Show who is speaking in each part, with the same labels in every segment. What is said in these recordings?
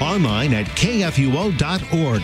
Speaker 1: online at kfuo.org.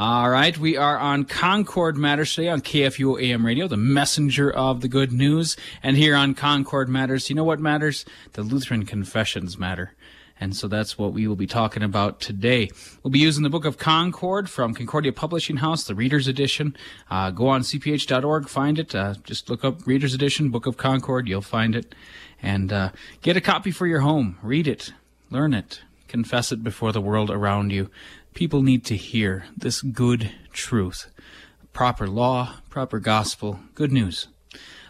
Speaker 2: All right, we are on Concord Matters today on KFUO AM radio, the messenger of the good news. And here on Concord Matters, you know what matters? The Lutheran confessions matter. And so that's what we will be talking about today. We'll be using the Book of Concord from Concordia Publishing House, the Reader's Edition. Uh, go on cph.org, find it. Uh, just look up Reader's Edition, Book of Concord, you'll find it. And uh, get a copy for your home. Read it, learn it, confess it before the world around you. People need to hear this good truth. Proper law, proper gospel, good news.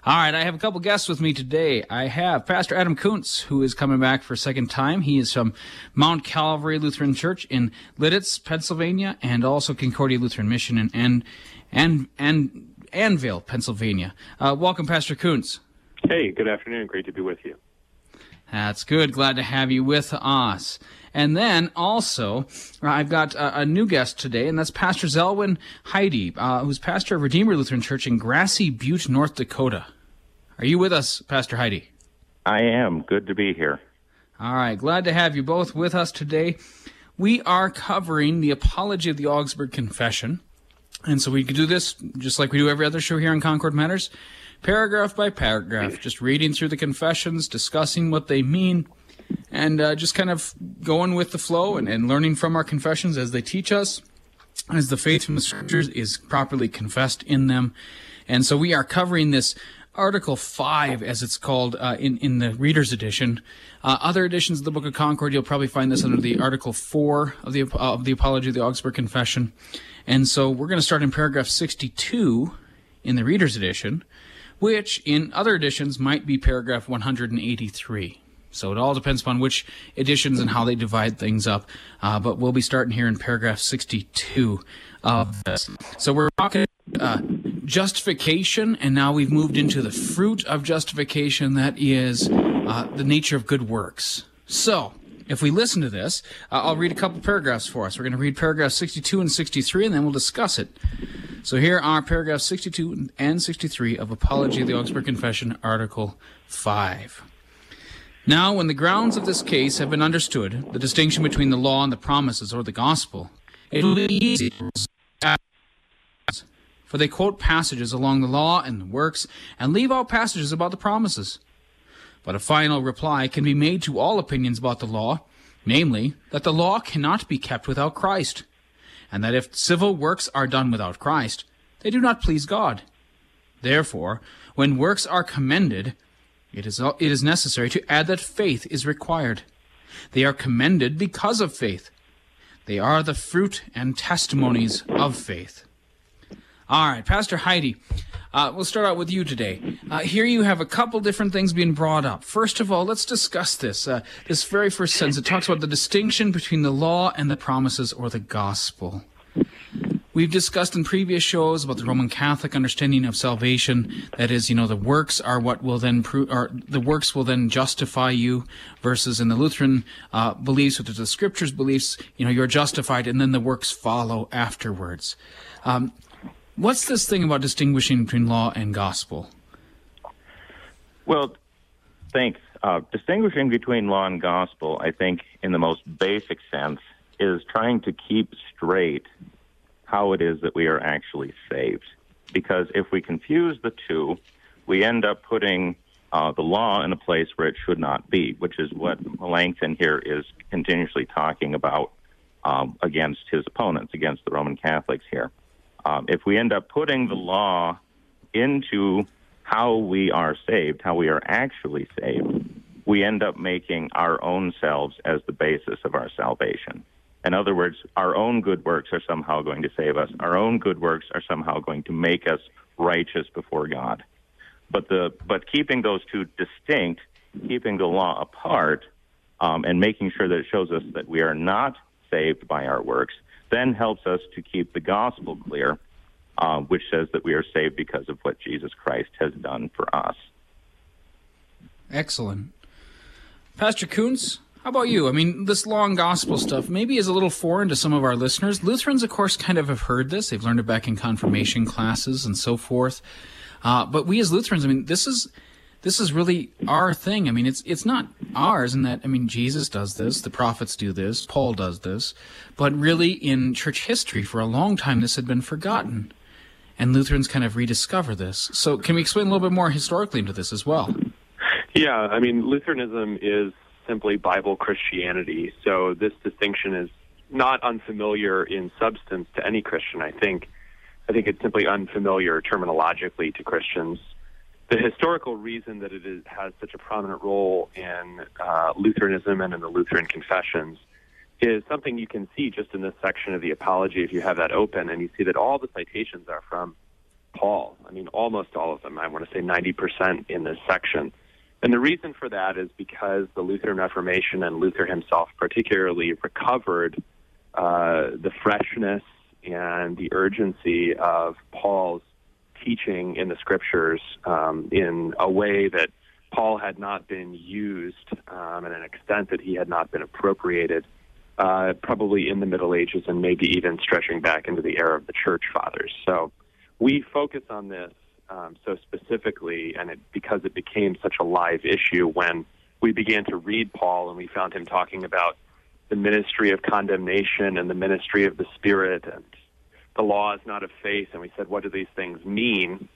Speaker 2: All right, I have a couple guests with me today. I have Pastor Adam Koontz, who is coming back for a second time. He is from Mount Calvary Lutheran Church in Lititz, Pennsylvania, and also Concordia Lutheran Mission in and and and Annville, Pennsylvania. Uh, welcome, Pastor Koontz.
Speaker 3: Hey, good afternoon. Great to be with you.
Speaker 2: That's good. Glad to have you with us. And then also, uh, I've got a, a, new guest today, and that's Pastor Zelwyn Heide, uh, who's pastor of Redeemer Lutheran Church in Grassy Butte, North Dakota. Are you with us, Pastor Heide?
Speaker 3: I am. Good to be here.
Speaker 2: All right. Glad to have you both with us today. We are covering the Apology of the Augsburg Confession. And so we can do this just like we do every other show here on Concord Matters, paragraph by paragraph, just reading through the confessions, discussing what they mean, and uh, just kind of going with the flow and, and learning from our confessions as they teach us, as the faith from the scriptures is properly confessed in them. And so we are covering this Article 5, as it's called uh, in, in the Reader's Edition. Uh, other editions of the Book of Concord, you'll probably find this under the Article 4 of the, uh, of the Apology of the Augsburg Confession. And so we're going to start in paragraph 62 in the Reader's Edition, which in other editions might be paragraph 183. So it all depends upon which editions and how they divide things up. Uh, but we'll be starting here in paragraph 62 of this. So we're talking uh, justification, and now we've moved into the fruit of justification that is uh, the nature of good works. So if we listen to this, uh, I'll read a couple paragraphs for us. We're going to read paragraphs 62 and 63, and then we'll discuss it. So here are paragraphs 62 and 63 of Apology of the Augsburg Confession, Article 5. Now, when the grounds of this case have been understood, the distinction between the law and the promises or the gospel, it will be easy for they quote passages along the law and the works and leave out passages about the promises. But a final reply can be made to all opinions about the law, namely, that the law cannot be kept without Christ, and that if civil works are done without Christ, they do not please God. Therefore, when works are commended, it is, it is necessary to add that faith is required. They are commended because of faith. They are the fruit and testimonies of faith. All right, Pastor Heidi, uh, we'll start out with you today. Uh, here you have a couple different things being brought up. First of all, let's discuss this. Uh, this very first sentence, it talks about the distinction between the law and the promises or the gospel. We've discussed in previous shows about the Roman Catholic understanding of salvation. That is, you know, the works are what will then prove, or the works will then justify you, versus in the Lutheran uh, beliefs, which is the Scriptures beliefs, you know, you're justified, and then the works follow afterwards. Um, What's this thing about distinguishing between law and gospel?
Speaker 3: Well, thanks. Uh, distinguishing between law and gospel, I think, in the most basic sense, is trying to keep straight how it is that we are actually saved. Because if we confuse the two, we end up putting uh, the law in a place where it should not be, which is what Melanchthon here is continuously talking about um, against his opponents, against the Roman Catholics here. Um, if we end up putting the law into how we are saved, how we are actually saved, we end up making our own selves as the basis of our salvation. In other words, our own good works are somehow going to save us. Our own good works are somehow going to make us righteous before God. But the but keeping those two distinct, keeping the law apart, um, and making sure that it shows us that we are not saved by our works, then helps us to keep the gospel clear, uh, which says that we are saved because of what Jesus Christ has done for us.
Speaker 2: Excellent. Pastor Koontz, how about you? I mean, this law gospel stuff maybe is a little foreign to some of our listeners. Lutherans, of course, kind of have heard this. They've learned it back in confirmation classes and so forth. Uh, but we as Lutherans, I mean, this is this is really our thing. I mean, it's it's not ours in that I mean, Jesus does this, the prophets do this, Paul does this, but really in church history for a long time this had been forgotten, and Lutherans kind of rediscover this. So, can we explain a little bit more historically into this as well?
Speaker 4: Yeah, I mean, Lutheranism is simply Bible Christianity, so this distinction is not unfamiliar in substance to any Christian. I think, I think it's simply unfamiliar terminologically to Christians the historical reason that it is, has such a prominent role in uh, Lutheranism and in the Lutheran confessions is something you can see just in this section of the Apology if you have that open, and you see that all the citations are from Paul. I mean, almost all of them. I want to say 90% in this section. And the reason for that is because the Lutheran Reformation and Luther himself particularly recovered uh, the freshness and the urgency of Paul's teaching in the scriptures um, in a way that Paul had not been used um, and an extent that he had not been appropriated, uh, probably in the Middle Ages and maybe even stretching back into the era of the Church Fathers. So we focus on this um, so specifically, and it, because it became such a live issue when we began to read Paul and we found him talking about the ministry of condemnation and the ministry of the Spirit and the law is not of faith, and we said, what do these things mean?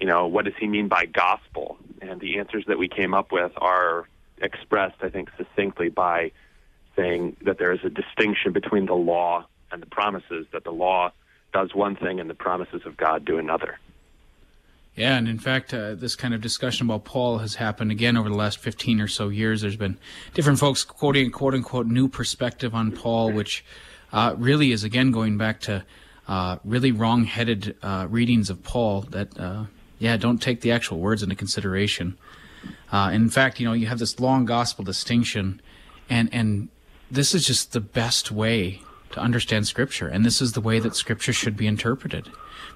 Speaker 4: You know, what does he mean by gospel? And the answers that we came up with are expressed, I think, succinctly by saying that there is a distinction between the law and the promises, that the law does one thing and the promises of God do another.
Speaker 2: Yeah, and in fact, uh, this kind of discussion about Paul has happened again over the last 15 or so years. There's been different folks quoting quote unquote new perspective on Paul, which uh, really is again going back to uh, really wrong-headed uh, readings of Paul that, uh, yeah, don't take the actual words into consideration. Uh, in fact, you know, you have this law gospel distinction, and and this is just the best way to understand Scripture, and this is the way that Scripture should be interpreted,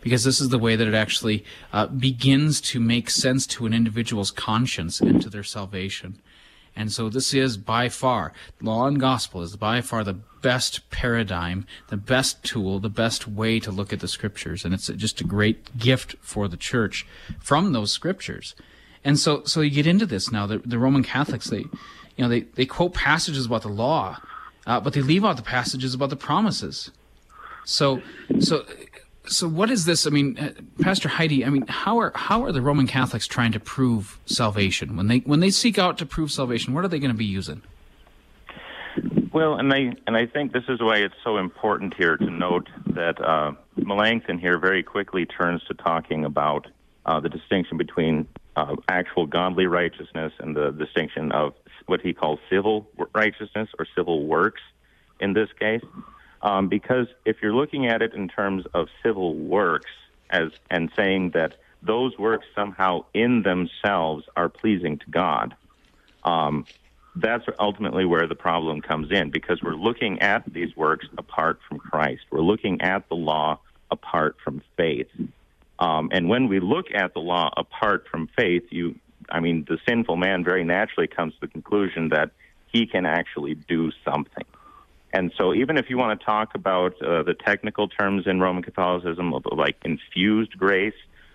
Speaker 2: because this is the way that it actually uh, begins to make sense to an individual's conscience and to their salvation. And so this is by far, law and gospel is by far the best paradigm, the best tool, the best way to look at the scriptures. And it's just a great gift for the church from those scriptures. And so, so you get into this now. The, the Roman Catholics, they, you know, they, they quote passages about the law, uh, but they leave out the passages about the promises. So, so so what is this? I mean, uh, Pastor Heidi. I mean, how are how are the Roman Catholics trying to prove salvation when they when they seek out to prove salvation? What are they going to be using?
Speaker 3: Well, and I and I think this is why it's so important here to note that uh, Melanchthon here very quickly turns to talking about uh, the distinction between uh, actual godly righteousness and the distinction of what he calls civil righteousness or civil works in this case. Um, because if you're looking at it in terms of civil works as and saying that those works somehow in themselves are pleasing to God, um, that's ultimately where the problem comes in because we're looking at these works apart from Christ. We're looking at the law apart from faith. Um, and when we look at the law apart from faith, you, I mean, the sinful man very naturally comes to the conclusion that he can actually do something. And so, even if you want to talk about uh, the technical terms in Roman Catholicism, like infused grace,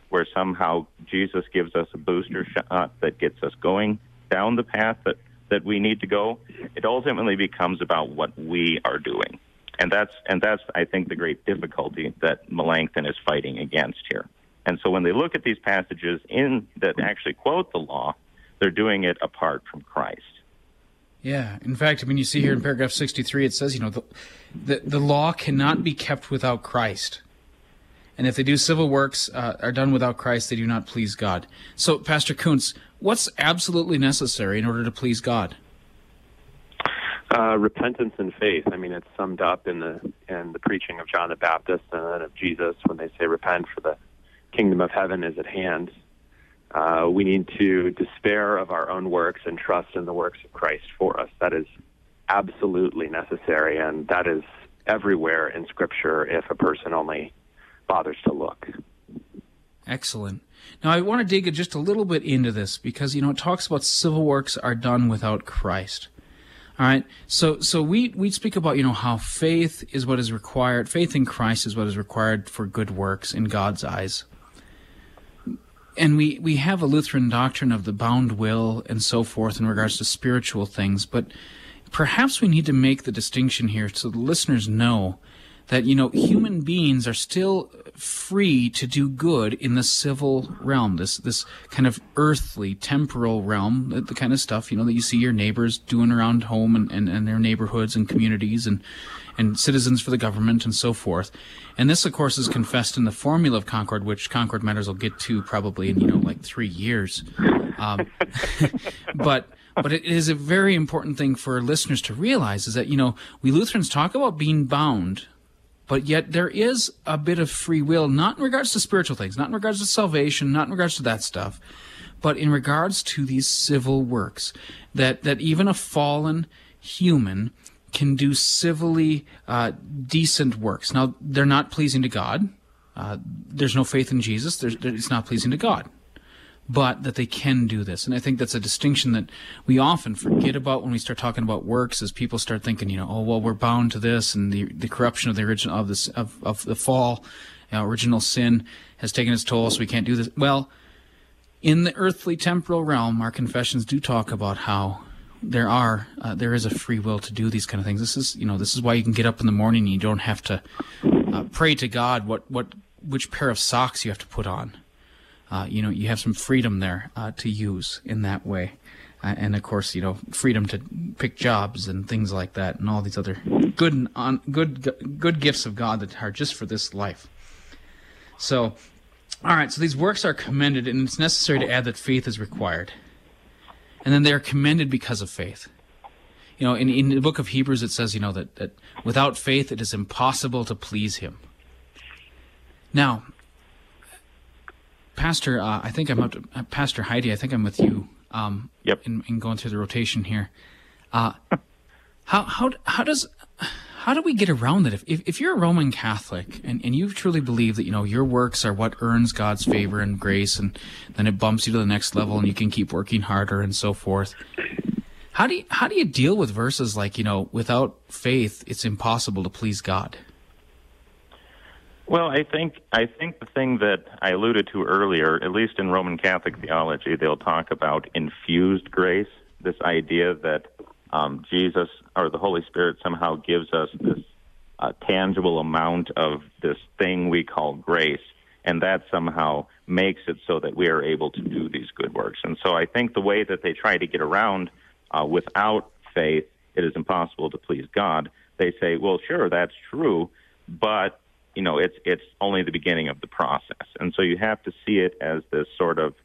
Speaker 3: where somehow Jesus gives us a booster shot that gets us going down the path that, that we need to go, it ultimately becomes about what we are doing. And that's, and that's, I think, the great difficulty that Melanchthon is fighting against here. And so, when they look at these passages in that actually quote the law, they're doing it apart from Christ.
Speaker 2: Yeah. In fact, I mean, you see here in paragraph 63, it says, you know, the, the, the law cannot be kept without Christ. And if they do civil works, uh, are done without Christ, they do not please God. So, Pastor Koontz, what's absolutely necessary in order to please God?
Speaker 4: Uh, repentance and faith. I mean, it's summed up in the in the preaching of John the Baptist and then of Jesus when they say, "Repent, for the kingdom of heaven is at hand." Uh, we need to despair of our own works and trust in the works of Christ for us. That is absolutely necessary, and that is everywhere in Scripture if a person only bothers to look.
Speaker 2: Excellent. Now, I want to dig just a little bit into this because, you know, it talks about civil works are done without Christ. All right. So, so we, we speak about, you know, how faith is what is required. Faith in Christ is what is required for good works in God's eyes. And we, we have a Lutheran doctrine of the bound will and so forth in regards to spiritual things, but perhaps we need to make the distinction here so the listeners know that you know human beings are still free to do good in the civil realm this this kind of earthly temporal realm the, the kind of stuff you know that you see your neighbors doing around home and, and, and their neighborhoods and communities and and citizens for the government and so forth and this of course is confessed in the formula of concord which concord matters will get to probably in you know like three years um, but but it is a very important thing for listeners to realize is that you know we lutherans talk about being bound but yet there is a bit of free will, not in regards to spiritual things, not in regards to salvation, not in regards to that stuff, but in regards to these civil works. That, that even a fallen human can do civilly uh, decent works. Now, they're not pleasing to God. Uh, there's no faith in Jesus. There's, it's not pleasing to God but that they can do this. And I think that's a distinction that we often forget about when we start talking about works as people start thinking, you know, oh, well, we're bound to this and the, the corruption of the original, of this, of, of the fall, you know, original sin has taken its toll, so we can't do this. Well, in the earthly temporal realm, our confessions do talk about how there are, uh, there is a free will to do these kind of things. This is, you know, this is why you can get up in the morning and you don't have to uh, pray to God what, what, which pair of socks you have to put on uh, you know, you have some freedom there uh, to use in that way. Uh, and of course, you know, freedom to pick jobs and things like that, and all these other good, on, good, good gifts of God that are just for this life. So, all right. So these works are commended, and it's necessary to add that faith is required. And then they are commended because of faith. You know, in, in the book of Hebrews, it says, you know, that, that without faith it is impossible to please Him. Now, Pastor, uh, I think I'm up to uh, Pastor Heidi. I think I'm with you. Um,
Speaker 3: yep.
Speaker 2: In, in, going through the rotation here, uh, how how how does how do we get around that? If, if, if you're a Roman Catholic and, and you truly believe that you know your works are what earns God's favor and grace, and then it bumps you to the next level, and you can keep working harder and so forth. How do you how do you deal with verses like you know without faith it's impossible to please God?
Speaker 3: Well, I think I think the thing that I alluded to earlier, at least in Roman Catholic theology, they'll talk about infused grace. This idea that um, Jesus or the Holy Spirit somehow gives us this uh, tangible amount of this thing we call grace, and that somehow makes it so that we are able to do these good works. And so I think the way that they try to get around uh, without faith, it is impossible to please God. They say, well, sure, that's true, but you know, it's it's only the beginning of the process, and so you have to see it as this sort of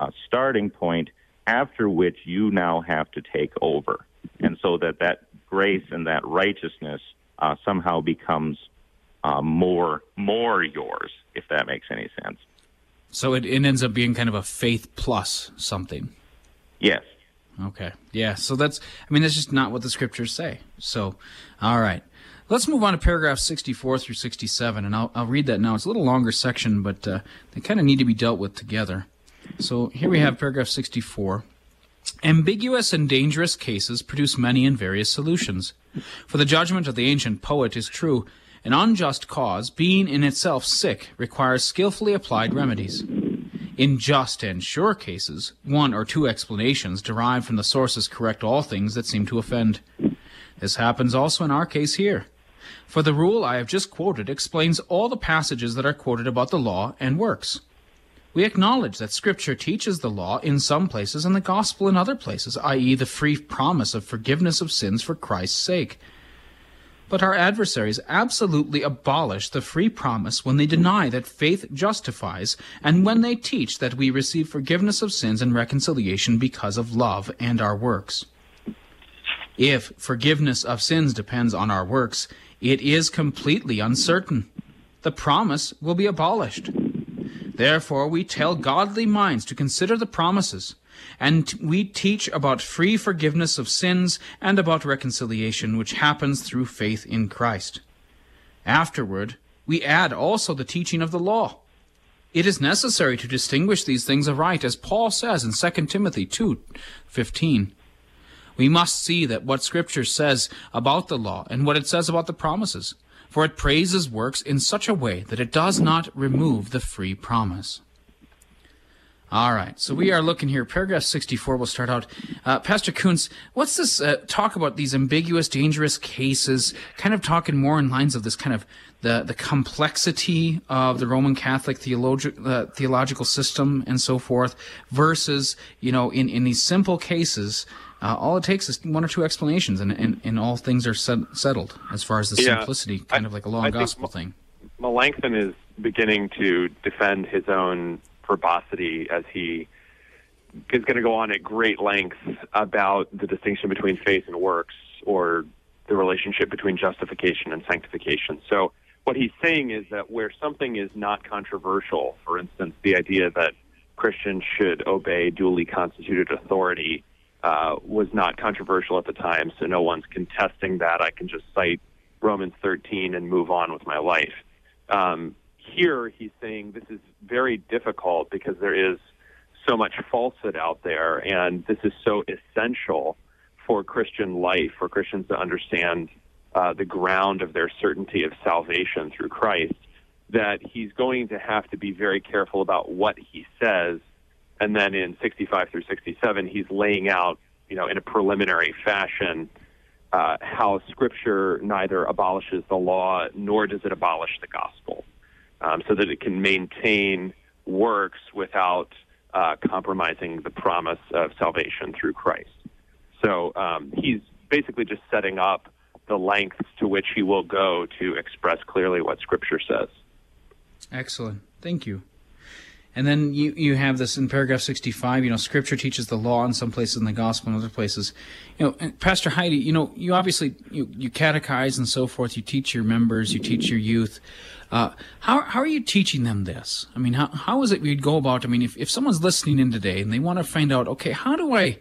Speaker 3: uh, starting point after which you now have to take over, and so that that grace and that righteousness uh, somehow becomes uh, more more yours, if that makes any sense.
Speaker 2: So it, it ends up being kind of a faith plus something.
Speaker 3: Yes.
Speaker 2: Okay. Yeah. So that's I mean that's just not what the scriptures say. So, all right. Let's move on to paragraph 64 through 67, and I'll, I'll read that now. It's a little longer section, but uh, they kind of need to be dealt with together. So here we have paragraph 64. Ambiguous and dangerous cases produce many and various solutions. For the judgment of the ancient poet is true, an unjust cause, being in itself sick, requires skillfully applied remedies. In just and sure cases, one or two explanations derived from the sources correct all things that seem to offend. This happens also in our case here. For the rule I have just quoted explains all the passages that are quoted about the law and works. We acknowledge that Scripture teaches the law in some places and the gospel in other places, i.e., the free promise of forgiveness of sins for Christ's sake. But our adversaries absolutely abolish the free promise when they deny that faith justifies and when they teach that we receive forgiveness of sins and reconciliation because of love and our works. If forgiveness of sins depends on our works, it is completely uncertain. The promise will be abolished. Therefore, we tell godly minds to consider the promises, and we teach about free forgiveness of sins and about reconciliation, which happens through faith in Christ. Afterward, we add also the teaching of the law. It is necessary to distinguish these things aright, as Paul says in 2 Timothy 2:15. We must see that what Scripture says about the law and what it says about the promises for it praises works in such a way that it does not remove the free promise. All right, so we are looking here. Paragraph 64 will start out. Uh, Pastor Koontz, what's this uh, talk about these ambiguous, dangerous cases? Kind of talking more in lines of this kind of the, the complexity of the Roman Catholic theologi- uh, theological system and so forth versus, you know, in, in these simple cases, uh, all it takes is one or two explanations, and, and, and all things are set, settled as far as the yeah, simplicity, kind I, of like a law and gospel thing.
Speaker 4: Melanchthon is beginning to defend his own verbosity as he is going to go on at great length about the distinction between faith and works, or the relationship between justification and sanctification. So, what he's saying is that where something is not controversial, for instance, the idea that Christians should obey duly constituted authority uh, was not controversial at the time, so no one's contesting that. I can just cite Romans 13 and move on with my life. Um, here, he's saying this is very difficult because there is so much falsehood out there, and this is so essential for Christian life, for Christians to understand uh, the ground of their certainty of salvation through Christ, that he's going to have to be very careful about what he says and then in 65 through 67, he's laying out, you know, in a preliminary fashion, uh, how Scripture neither abolishes the law nor does it abolish the gospel, um, so that it can maintain works without uh, compromising the promise of salvation through Christ. So um, he's basically just setting up the lengths to which he will go to express clearly what Scripture says.
Speaker 2: Excellent. Thank you. And then you, you have this in paragraph 65, you know, scripture teaches the law in some places and the gospel in other places. You know, Pastor Heidi, you know, you obviously, you, you catechize and so forth. You teach your members, you teach your youth. Uh, how, how are you teaching them this? I mean, how, how is it you'd go about, I mean, if, if someone's listening in today and they want to find out, okay, how do I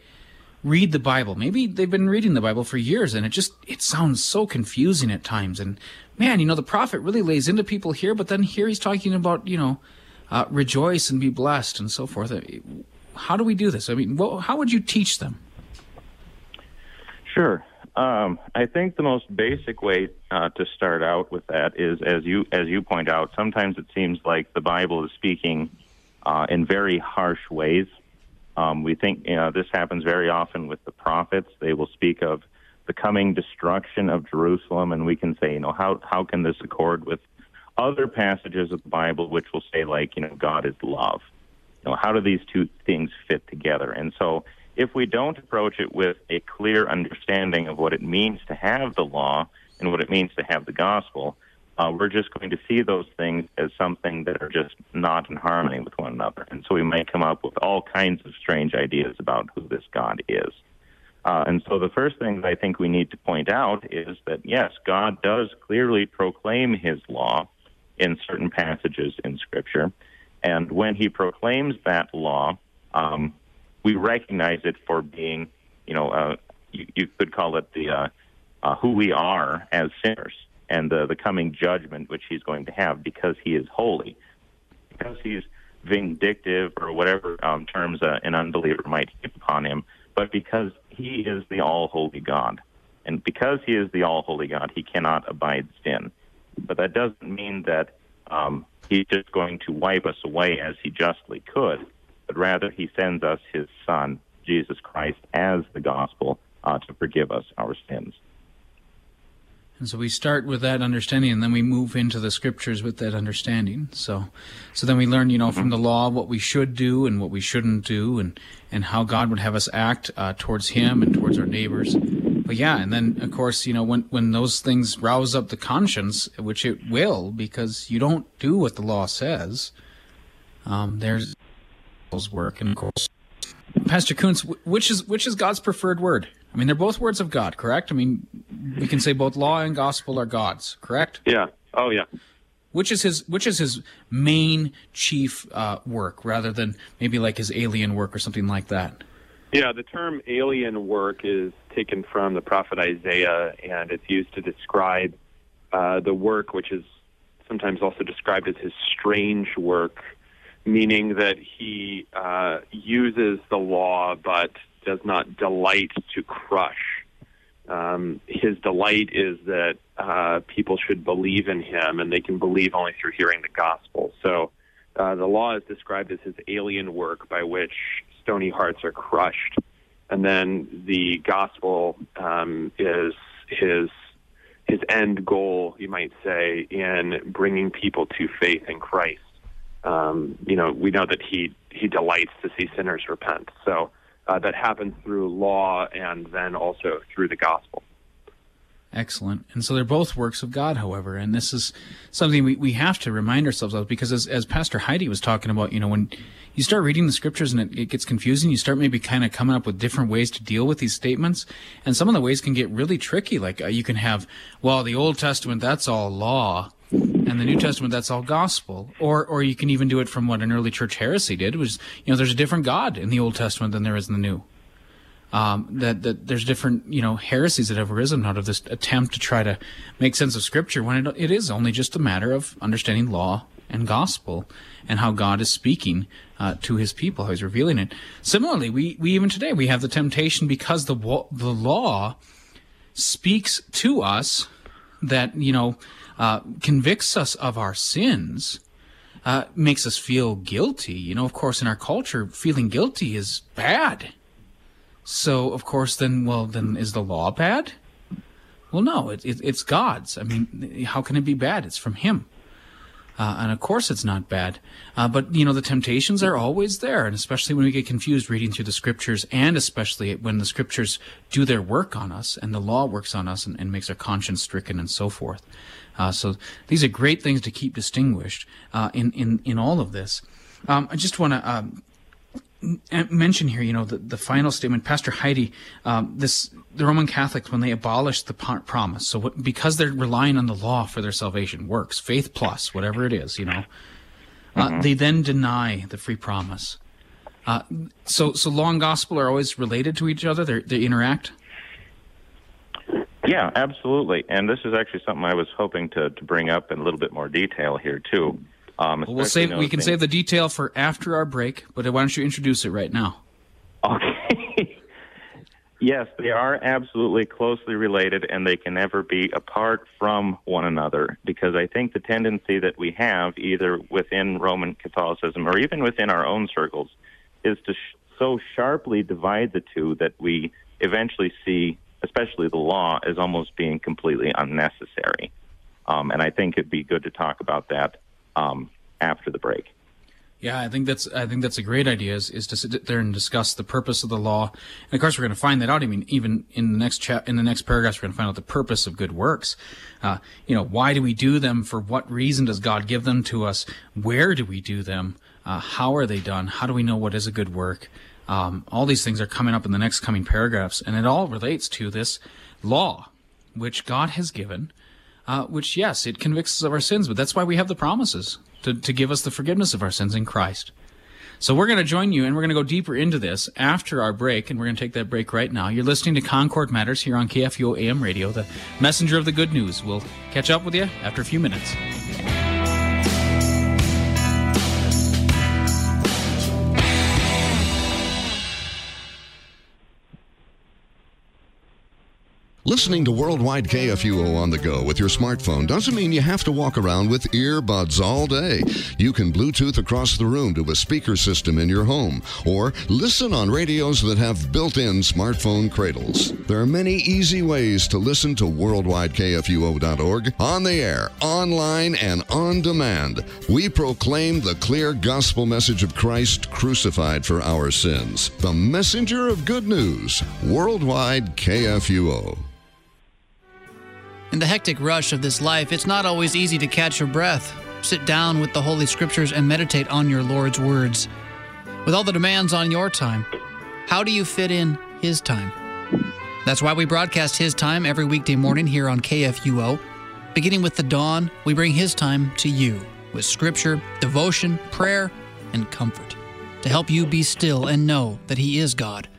Speaker 2: read the Bible? Maybe they've been reading the Bible for years and it just, it sounds so confusing at times. And man, you know, the prophet really lays into people here, but then here he's talking about, you know, uh, rejoice and be blessed and so forth. How do we do this? I mean, well, how would you teach them?
Speaker 3: Sure. Um, I think the most basic way uh, to start out with that is, as you as you point out, sometimes it seems like the Bible is speaking uh, in very harsh ways. Um, we think you know, this happens very often with the prophets. They will speak of the coming destruction of Jerusalem, and we can say, you know, how how can this accord with other passages of the Bible which will say, like, you know, God is love. You know, how do these two things fit together? And so, if we don't approach it with a clear understanding of what it means to have the law and what it means to have the gospel, uh, we're just going to see those things as something that are just not in harmony with one another. And so we might come up with all kinds of strange ideas about who this God is. Uh, and so the first thing that I think we need to point out is that, yes, God does clearly proclaim his law in certain passages in Scripture. And when he proclaims that law, um, we recognize it for being, you know, uh, you, you, could call it the uh, uh, who we are as sinners and the, the coming judgment which he's going to have because he is holy, because he's vindictive or whatever um, terms uh, an unbeliever might heap upon him, but because he is the all holy God. And because he is the all holy God, he cannot abide sin. But that doesn't mean that um, he's just going to wipe us away as he justly could, but rather he sends us his Son, Jesus Christ, as the gospel uh, to forgive us our sins.
Speaker 2: And so we start with that understanding, and then we move into the scriptures with that understanding. So, so then we learn, you know, from mm-hmm. the law what we should do and what we shouldn't do, and and how God would have us act uh, towards Him and towards our neighbors but yeah, and then of course, you know, when when those things rouse up the conscience, which it will, because you don't do what the law says, um, there's work, and of course, Pastor Koontz, which is which is God's preferred word? I mean, they're both words of God, correct? I mean, we can say both law and gospel are God's, correct?
Speaker 4: Yeah. Oh, yeah.
Speaker 2: Which is his which is his main chief uh, work, rather than maybe like his alien work or something like that.
Speaker 4: Yeah, the term alien work is taken from the prophet Isaiah, and it's used to describe uh, the work, which is sometimes also described as his strange work, meaning that he uh, uses the law but does not delight to crush. Um, his delight is that uh, people should believe in him, and they can believe only through hearing the gospel. So uh, the law is described as his alien work by which stony hearts are crushed. And then the gospel um, is his his end goal, you might say, in bringing people to faith in Christ. Um, you know, we know that he he delights to see sinners repent. So uh, that happens through law and then also through the gospel.
Speaker 2: Excellent. And so they're both works of God, however, and this is something we, we have to remind ourselves of because as, as Pastor Heidi was talking about, you know, when you start reading the scriptures and it, it gets confusing, you start maybe kind of coming up with different ways to deal with these statements. And some of the ways can get really tricky. Like uh, you can have, well, the Old Testament, that's all law. And the New Testament, that's all gospel. Or, or you can even do it from what an early church heresy did, was, you know, there's a different God in the Old Testament than there is in the New um, that, that there's different you know heresies that have arisen out of this attempt to try to make sense of Scripture when it, it is only just a matter of understanding law and gospel and how God is speaking uh, to His people, how He's revealing it. Similarly, we we even today we have the temptation because the the law speaks to us that you know uh, convicts us of our sins. Uh, makes us feel guilty. You know, of course, in our culture, feeling guilty is bad so of course, then well, then is the law bad? Well, no, it, it, it's God's. I mean, how can it be bad? It's from Him. Uh, and of course, it's not bad. Uh, but, you know, the temptations are always there. And especially when we get confused reading through the scriptures, and especially when the scriptures do their work on us and the law works on us and, and makes our conscience stricken and so forth. Uh, so these are great things to keep distinguished uh, in, in, in all of this. Um, I just want to um, mention here, you know, the, the final statement, Pastor Heidi, um, this the Roman Catholics when they abolished the promise. So what, because they're relying on the law for their salvation, works, faith plus, whatever it is, you know, uh, mm-hmm. they then deny the free promise. Uh, so so law and gospel are always related to each other. They they interact.
Speaker 3: Yeah, absolutely. And this is actually something I was hoping to to bring up in a little bit more detail here too.
Speaker 2: Um, well, we'll save. We can save the detail for after our break, but why don't you introduce it right now?
Speaker 3: Okay. yes, they are absolutely closely related, and they can never be apart from one another. Because I think the tendency that we have, either within Roman Catholicism or even within our own circles, is to sh- so sharply divide the two that we eventually see, especially the law, as almost being completely unnecessary. Um, and I think it'd be good to talk about that um, after the break.
Speaker 2: Yeah, I think that's I think that's a great idea is, is to sit there and discuss the purpose of the law. And of course we're going to find that out. I mean, even in the next chat in the next paragraphs, we're going to find out the purpose of good works. Uh, you know, why do we do them? For what reason does God give them to us? Where do we do them? Uh, how are they done? How do we know what is a good work? Um, all these things are coming up in the next coming paragraphs, and it all relates to this law, which God has given uh, which, yes, it convicts us of our sins, but that's why we have the promises to, to give us the forgiveness of our sins in Christ. So we're going to join you and we're going to go deeper into this after our break, and we're going to take that break right now. You're listening to Concord Matters here on KFUO AM Radio, the messenger of the good news. We'll catch up with you after a few minutes.
Speaker 5: Listening to Worldwide KFUO on the go with your smartphone doesn't mean you have to walk around with earbuds all day. You can Bluetooth across the room to a speaker system in your home or listen on radios that have built in smartphone cradles. There are many easy ways to listen to worldwidekfuo.org on the air, online, and on demand. We proclaim the clear gospel message of Christ crucified for our sins. The messenger of good news, Worldwide KFUO.
Speaker 6: In the hectic rush of this life, it's not always easy to catch your breath, sit down with the Holy Scriptures, and meditate on your Lord's words. With all the demands on your time, how do you fit in His time? That's why we broadcast his time every weekday morning here on KFUO. Beginning with the dawn, we bring his time to you with scripture, devotion, prayer, and comfort to help you be still and know that he is God,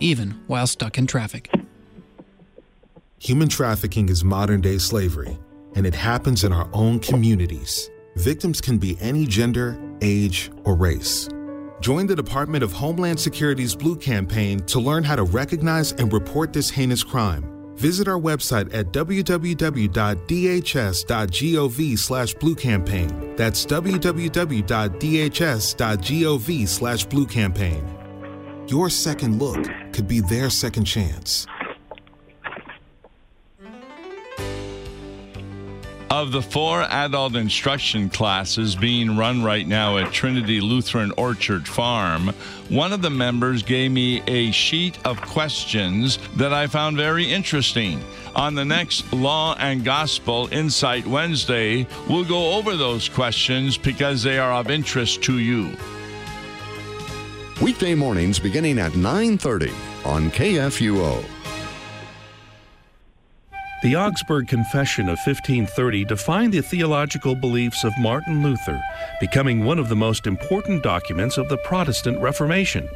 Speaker 6: even while stuck in traffic.
Speaker 7: Human trafficking is modern day slavery, and it happens in our own communities. Victims can be any gender, age, or race. Join the Department of Homeland Security's Blue Campaign to learn how to recognize and report this heinous crime. Visit our website at www.dhs.gov slash blue campaign. That's www.dhs.gov slash blue campaign. Your second look could be their second chance.
Speaker 8: Of the four adult instruction classes being run right now at Trinity Lutheran Orchard Farm, one of the members gave me a sheet of questions that I found very interesting. On the next Law and Gospel Insight Wednesday, we'll go over those questions because they are of interest to you.
Speaker 5: Weekday mornings beginning at 9:30 on KFUO.
Speaker 9: The Augsburg Confession of 1530 defined the theological beliefs of Martin Luther, becoming one of the most important documents of the Protestant Reformation.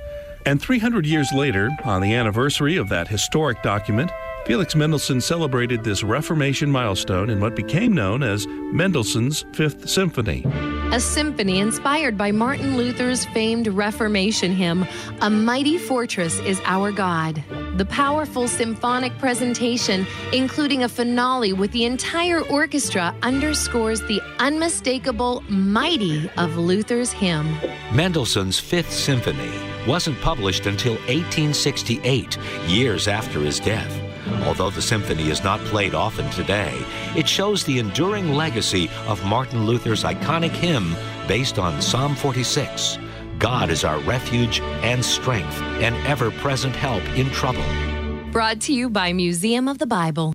Speaker 9: And 300 years later, on the anniversary of that historic document, Felix Mendelssohn celebrated this Reformation milestone in what became known as Mendelssohn's Fifth Symphony.
Speaker 10: A symphony inspired by Martin Luther's famed Reformation hymn, A Mighty Fortress is Our God. The powerful symphonic presentation, including a finale with the entire orchestra, underscores the unmistakable mighty of Luther's hymn.
Speaker 11: Mendelssohn's Fifth Symphony wasn't published until 1868, years after his death. Although the symphony is not played often today, it shows the enduring legacy of Martin Luther's iconic hymn based on Psalm 46 God is our refuge and strength, and ever present help in trouble.
Speaker 10: Brought to you by Museum of the Bible.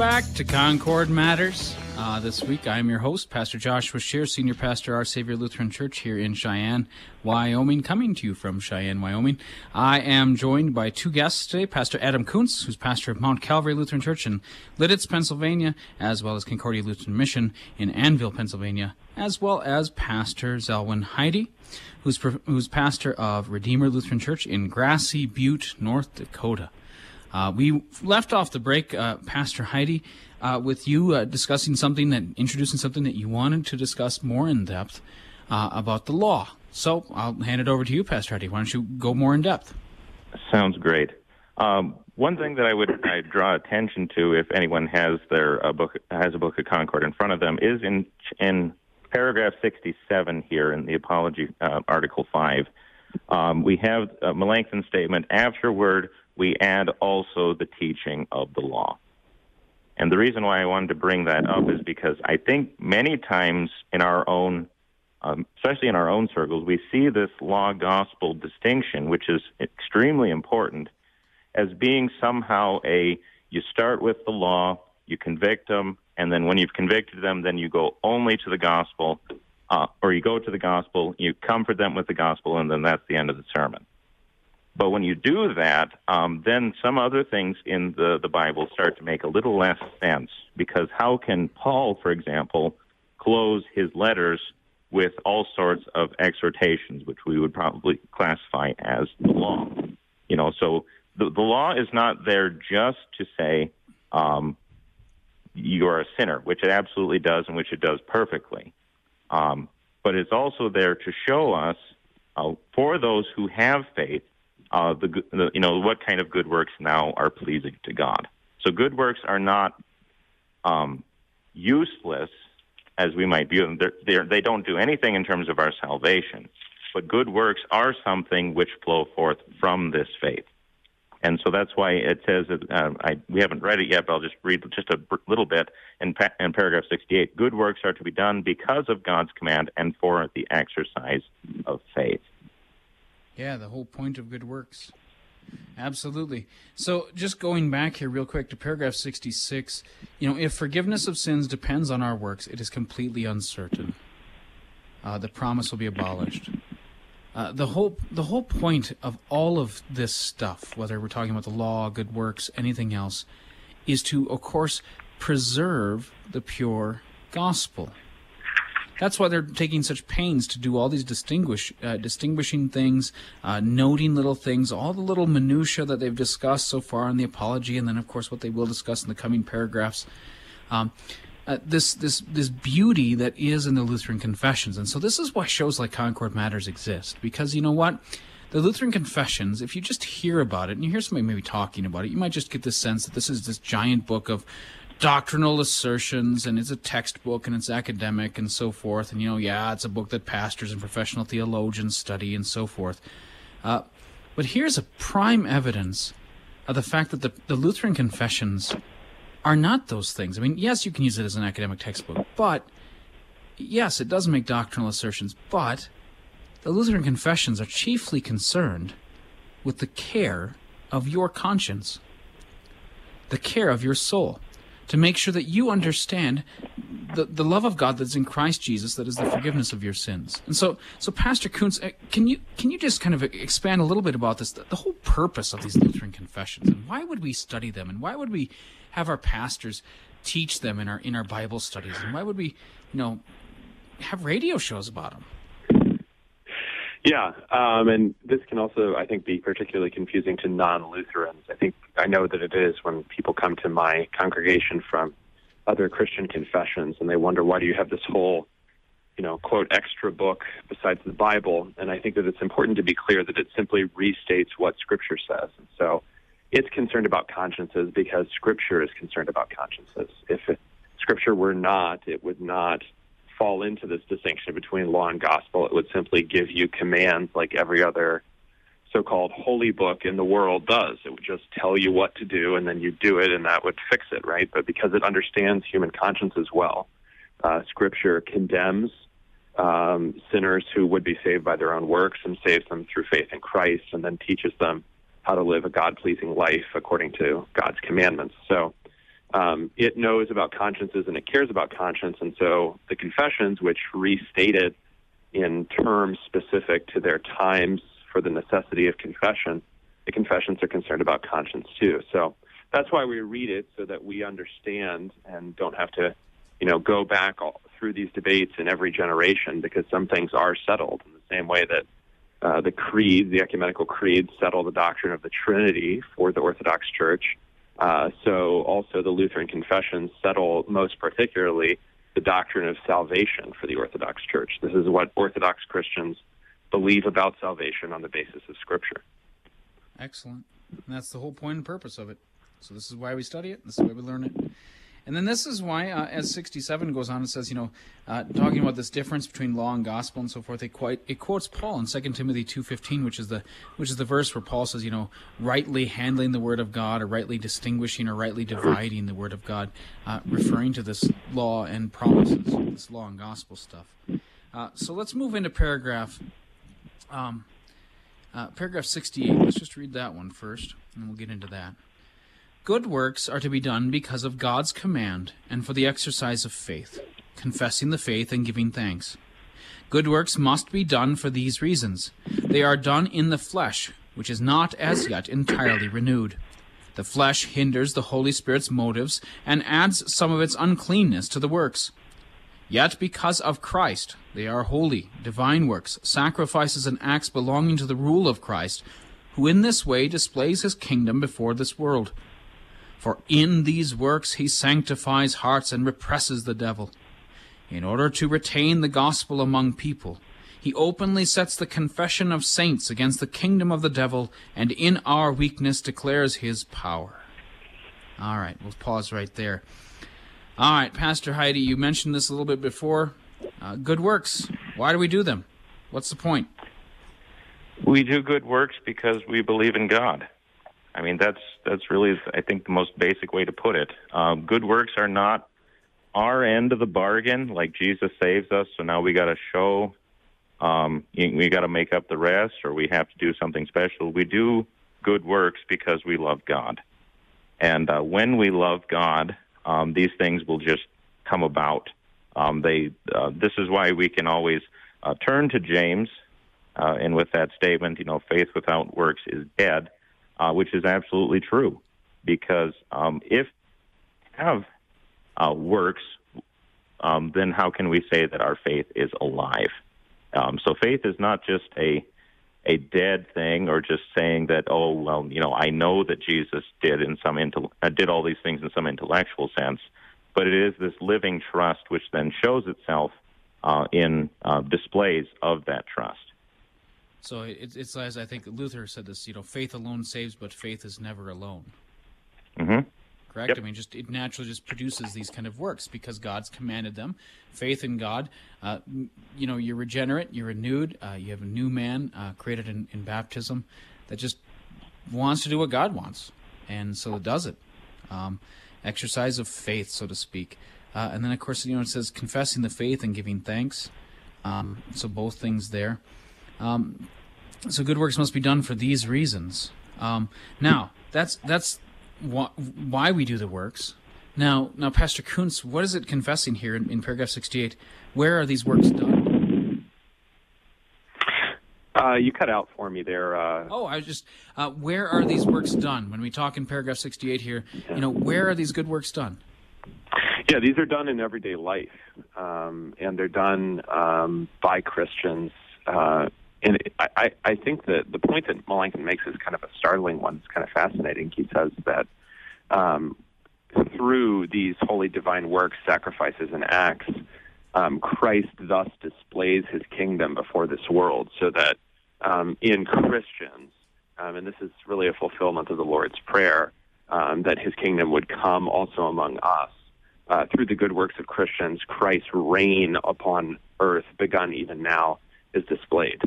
Speaker 2: Back to Concord Matters. Uh, this week, I'm your host, Pastor Joshua Scheer, Senior Pastor, Our Savior Lutheran Church here in Cheyenne, Wyoming, coming to you from Cheyenne, Wyoming. I am joined by two guests today Pastor Adam Koontz, who's pastor of Mount Calvary Lutheran Church in Lititz, Pennsylvania, as well as Concordia Lutheran Mission in Annville, Pennsylvania, as well as Pastor Zelwyn Heidi, who's, who's pastor of Redeemer Lutheran Church in Grassy Butte, North Dakota. Uh, we left off the break, uh, Pastor Heidi, uh, with you uh, discussing something that, introducing something that you wanted to discuss more in depth uh, about the law. So I'll hand it over to you, Pastor Heidi. Why don't you go more in depth?
Speaker 3: Sounds great. Um, one thing that I would I draw attention to, if anyone has their uh, book has a book of Concord in front of them, is in in paragraph 67 here in the Apology, Article 5. Um, we have a Melanchthon statement. Afterward, we add also the teaching of the law. And the reason why I wanted to bring that up is because I think many times in our own, um, especially in our own circles, we see this law gospel distinction, which is extremely important, as being somehow a you start with the law, you convict them, and then when you've convicted them, then you go only to the gospel, uh, or you go to the gospel, you comfort them with the gospel, and then that's the end of the sermon. But when you do that, um, then some other things in the, the Bible start to make a little less sense. Because how can Paul, for example, close his letters with all sorts of exhortations, which we would probably classify as the law? You know, so the, the law is not there just to say um, you're a sinner, which it absolutely does and which it does perfectly. Um, but it's also there to show us, uh, for those who have faith, uh, the, the you know what kind of good works now are pleasing to God. So good works are not um, useless as we might view them. They're, they're, they do not do anything in terms of our salvation, but good works are something which flow forth from this faith. And so that's why it says that uh, I, we haven't read it yet, but I'll just read just a little bit in, pa- in paragraph 68. Good works are to be done because of God's command and for the exercise of faith.
Speaker 2: Yeah, the whole point of good works. Absolutely. So, just going back here real quick to paragraph 66, you know, if forgiveness of sins depends on our works, it is completely uncertain. Uh, the promise will be abolished. Uh, the whole the whole point of all of this stuff, whether we're talking about the law, good works, anything else, is to, of course, preserve the pure gospel. That's why they're taking such pains to do all these distinguish, uh, distinguishing things, uh, noting little things, all the little minutia that they've discussed so far in the apology, and then of course what they will discuss in the coming paragraphs. Um, uh, this this this beauty that is in the Lutheran confessions, and so this is why shows like Concord Matters exist. Because you know what, the Lutheran confessions, if you just hear about it and you hear somebody maybe talking about it, you might just get this sense that this is this giant book of doctrinal assertions and it's a textbook and it's academic and so forth. And, you know, yeah, it's a book that pastors and professional theologians study and so forth. Uh, but here's a prime evidence of the fact that the, the Lutheran confessions are not those things. I mean, yes, you can use it as an academic textbook, but yes, it does make doctrinal assertions, but the Lutheran confessions are chiefly concerned with the care of your conscience, the care of your soul to make sure that you understand the, the love of God that's in Christ Jesus, that is the forgiveness of your sins. And so, so Pastor Koontz, uh, can you can you just kind of expand a little bit about this, the, the whole purpose of these Lutheran confessions, and why would we study them, and why would we have our pastors teach them in our in our Bible studies, and why would we, you know, have radio shows about them?
Speaker 4: Yeah, um, and this can also, I think, be particularly confusing to non-Lutherans. I think I know that it is when people come to my congregation from other Christian confessions, and they wonder why do you have this whole, you know, quote extra book besides the Bible? And I think that it's important to be clear that it simply restates what Scripture says. And so, it's concerned about consciences because Scripture is concerned about consciences. If Scripture were not, it would not fall into this distinction between law and gospel. It would simply give you commands like every other so called holy book in the world does. It would just tell you what to do and then you do it and that would fix it, right? But because it understands human conscience as well, uh, Scripture condemns um, sinners who would be saved by their own works and saves them through faith in Christ and then teaches them how to live a God pleasing life according to God's commandments. So um, it knows about consciences and it cares about conscience. And so the confessions, which restated in terms specific to their times for the necessity of confession, the confessions are concerned about conscience too. So that's why we read it so that we understand and don't have to, you know, go back all, through these debates in every generation because some things are settled in the same way that uh, the creed, the ecumenical creed, settle the doctrine of the Trinity for the Orthodox Church. Uh, so also the Lutheran confessions settle most particularly the doctrine of salvation for the Orthodox Church. This is what Orthodox Christians believe about salvation on the basis of Scripture.
Speaker 2: Excellent. And that's the whole point and purpose of it. So this is why we study it. This is why we learn it. And then this is why, uh, as 67 goes on, and says, you know, uh, talking about this difference between law and gospel and so forth, it, quite, it quotes Paul in 2 Timothy 2.15, which is the which is the verse where Paul says, you know, rightly handling the word of God, or rightly distinguishing, or rightly dividing the word of God, uh, referring to this law and promises, this law and gospel stuff. Uh, so let's move into paragraph, um, uh, paragraph 68. Let's just read that one first, and we'll get into that. Good works are to be done because of God's command and for the exercise of faith, confessing the faith and giving thanks. Good works must be done for these reasons. They are done in the flesh, which is not as yet entirely renewed. The flesh hinders the Holy Spirit's motives and adds some of its uncleanness to the works. Yet because of Christ, they are holy, divine works, sacrifices and acts belonging to the rule of Christ, who in this way displays his kingdom before this world. For in these works he sanctifies hearts and represses the devil. In order to retain the gospel among people, he openly sets the confession of saints against the kingdom of the devil, and in our weakness declares his power. All right, we'll pause right there. All right, Pastor Heidi, you mentioned this a little bit before. Uh, good works. Why do we do them? What's the point?
Speaker 3: We do good works because we believe in God. I mean, that's that's really, I think, the most basic way to put it. Um, good works are not our end of the bargain. Like Jesus saves us, so now we got to show, um, we got to make up the rest, or we have to do something special. We do good works because we love God. And uh, when we love God, um, these things will just come about. Um, they, uh, this is why we can always uh, turn to James, uh, and with that statement, you know, faith without works is dead, uh, which is absolutely true. Because um, if have uh, works, um, then how can we say that our faith is alive? Um, so faith is not just a a dead thing or just saying that oh well you know I know that Jesus did in some uh, did all these things in some intellectual sense, but it is this living trust which then shows itself uh, in uh, displays of that trust.
Speaker 2: So it's, it's as I think Luther said this. You know, faith alone saves, but faith is never alone.
Speaker 3: Mm-hmm.
Speaker 2: Correct.
Speaker 3: Yep.
Speaker 2: I mean, just it naturally just produces these kind of works because God's commanded them. Faith in God. Uh, you know, you're regenerate. You're renewed. Uh, you have a new man uh, created in, in baptism that just wants to do what God wants, and so it does it. Um, exercise of faith, so to speak. Uh, and then, of course, you know, it says confessing the faith and giving thanks. Um, so both things there. Um, so good works must be done for these reasons. Um, now, that's that's wh- why we do the works. Now, now, Pastor Koontz, what is it confessing here in, in paragraph sixty-eight? Where are these works done?
Speaker 4: Uh, you cut out for me there. Uh,
Speaker 2: Oh, I was just uh, where are these works done? When we talk in paragraph sixty-eight here, you know, where are these good works done?
Speaker 4: Yeah, these are done in everyday life, um, and they're done um, by Christians. Uh, and I, I, think that the point that Melanchthon makes is kind of a startling one. It's kind of fascinating. He says that um, through these holy divine works, sacrifices, and acts, um, Christ thus displays his kingdom before this world, so that um, in Christians, um, and this is really a fulfillment of the Lord's Prayer, um, that his kingdom would come also among us. Uh, through the good works of Christians, Christ's reign upon earth, begun even now, is displayed.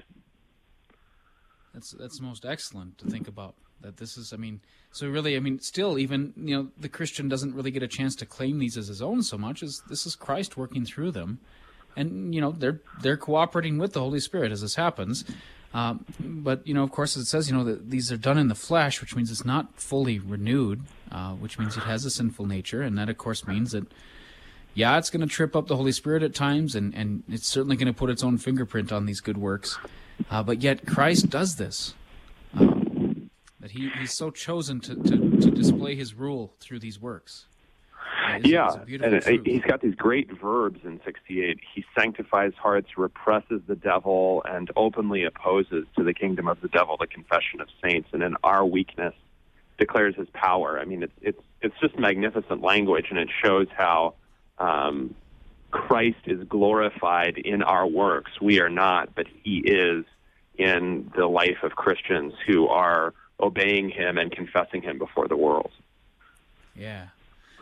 Speaker 2: That's that's most excellent to think about. That this is, I mean, so really, I mean, still, even you know, the Christian doesn't really get a chance to claim these as his own so much as this is Christ working through them, and you know, they're they're cooperating with the Holy Spirit as this happens. Um, but you know, of course, it says you know that these are done in the flesh, which means it's not fully renewed, uh, which means it has a sinful nature, and that of course means that yeah, it's going to trip up the Holy Spirit at times, and and it's certainly going to put its own fingerprint on these good works. Uh, but yet Christ does this. Um, that he, he's so chosen to, to, to display his rule through these works. Uh, it's-
Speaker 4: yeah,
Speaker 2: it's
Speaker 4: and
Speaker 2: truth.
Speaker 4: he's got these great verbs in 68. He sanctifies hearts, represses the devil, and openly opposes to the kingdom of the devil the confession of saints, and in our weakness declares his power. I mean, it's it's it's just magnificent language, and it shows how um, Christ is glorified in our works. We are not, but He is in the life of Christians who are obeying Him and confessing Him before the world.
Speaker 2: Yeah,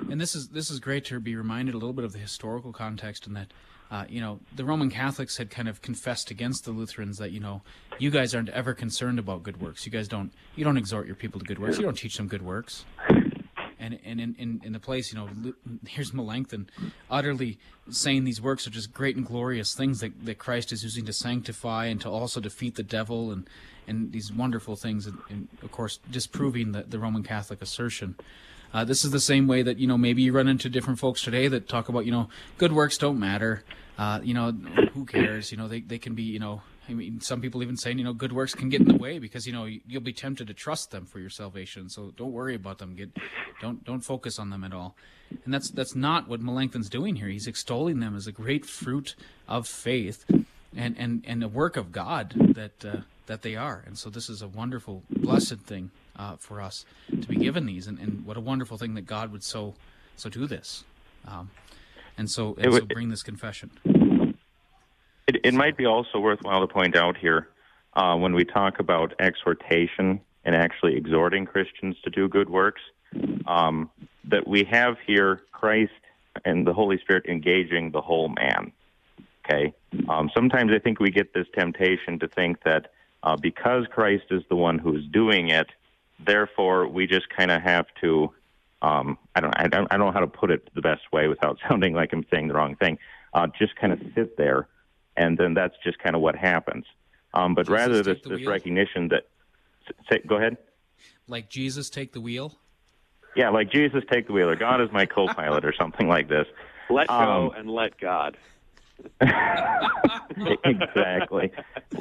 Speaker 2: and this is this is great to be reminded a little bit of the historical context in that. Uh, you know, the Roman Catholics had kind of confessed against the Lutherans that you know, you guys aren't ever concerned about good works. You guys don't you don't exhort your people to good works. You don't teach them good works. And and in, in, the place, you know, here's Melanchthon utterly saying these works are just great and glorious things that, that Christ is using to sanctify and to also defeat the devil and and these wonderful things, and, and of course disproving the, the Roman Catholic assertion. Uh, this is the same way that you know maybe you run into different folks today that talk about you know good works don't matter. Uh, you know who cares? You know they, they can be you know I mean some people even saying you know good works can get in the way because you know you- you'll be tempted to trust them for your salvation. So don't worry about them. Get don't don't focus on them at all. And that's that's not what Melanchthon's doing here. He's extolling them as a great fruit of faith and and and a work of God that uh, that they are. And so this is a wonderful, blessed thing uh, for us to be given these, and, and what a wonderful thing that God would so so do this, um, and so and so bring this confession.
Speaker 3: It, might be also worthwhile to point out here uh, when we talk about exhortation and actually exhorting Christians to do good works um, that we have here Christ and the Holy Spirit engaging the whole man. Okay. Um, sometimes I think we get this temptation to think that uh, because Christ is the one who's doing it, therefore we just kind of have to. Um, I don't. I don't. I don't know how to put it the best way without sounding like I'm saying the wrong thing. Uh, just kind of sit there, and then that's just kind of what happens. Um, but
Speaker 2: Jesus,
Speaker 3: rather this this recognition that. Say, go ahead.
Speaker 2: Like Jesus take the wheel?
Speaker 3: Yeah, like Jesus take the wheel, or God is my co-pilot, or something like this.
Speaker 4: Let go
Speaker 3: Um,
Speaker 4: and let God.
Speaker 3: exactly.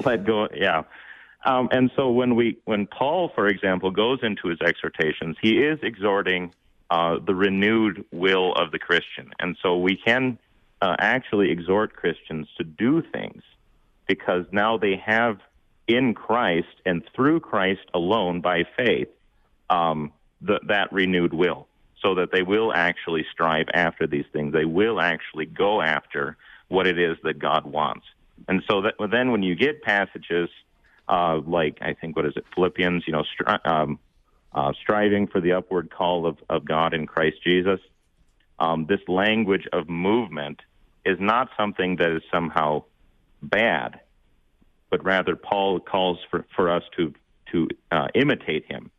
Speaker 3: Let go. Yeah. Um, and so when we, when Paul, for example, goes into his exhortations, he is exhorting uh, the renewed will of the Christian, and so we can uh, actually exhort Christians to do things because now they have in Christ and through Christ alone by faith um, the, that renewed will, so that they will actually strive after these things. They will actually go after what it is that God wants. And so that then when you get passages uh, like I think what is it Philippians, you know, stri- um, uh, striving for the upward call of, of God in Christ Jesus. Um, this language of movement is not something that is somehow bad, but rather Paul calls for, for us to to uh, imitate him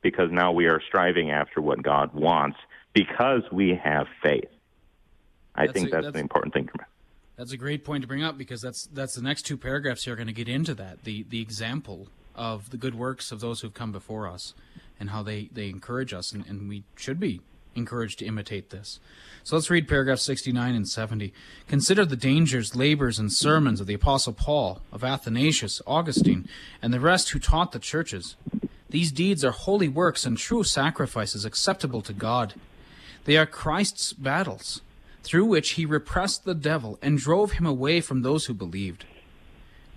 Speaker 3: because now we are striving after what God wants because we have faith. I
Speaker 2: That's
Speaker 3: think
Speaker 2: a-
Speaker 3: that's,
Speaker 2: that's-
Speaker 3: the important thing.
Speaker 2: That's a great point to bring up because that's that's the next two paragraphs here are going to get into that the the example of the good works of those who've come before us and how they they encourage us and, and we should be encouraged to imitate this. So let's read paragraphs 69 and 70. Consider the dangers, labors, and sermons of the Apostle Paul, of Athanasius, Augustine, and the rest who taught the churches. These deeds are holy works and true sacrifices acceptable to God. They are Christ's battles, through which he repressed the devil and drove him away from those who believed.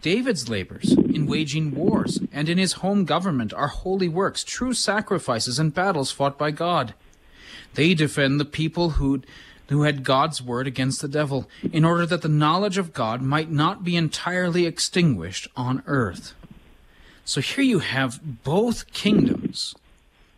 Speaker 2: David's labors in waging wars and in his home government are holy works, true sacrifices, and battles fought by God. They defend the people who who had God's word against the devil, in order that the knowledge of God might not be entirely extinguished on earth. So here you have both kingdoms.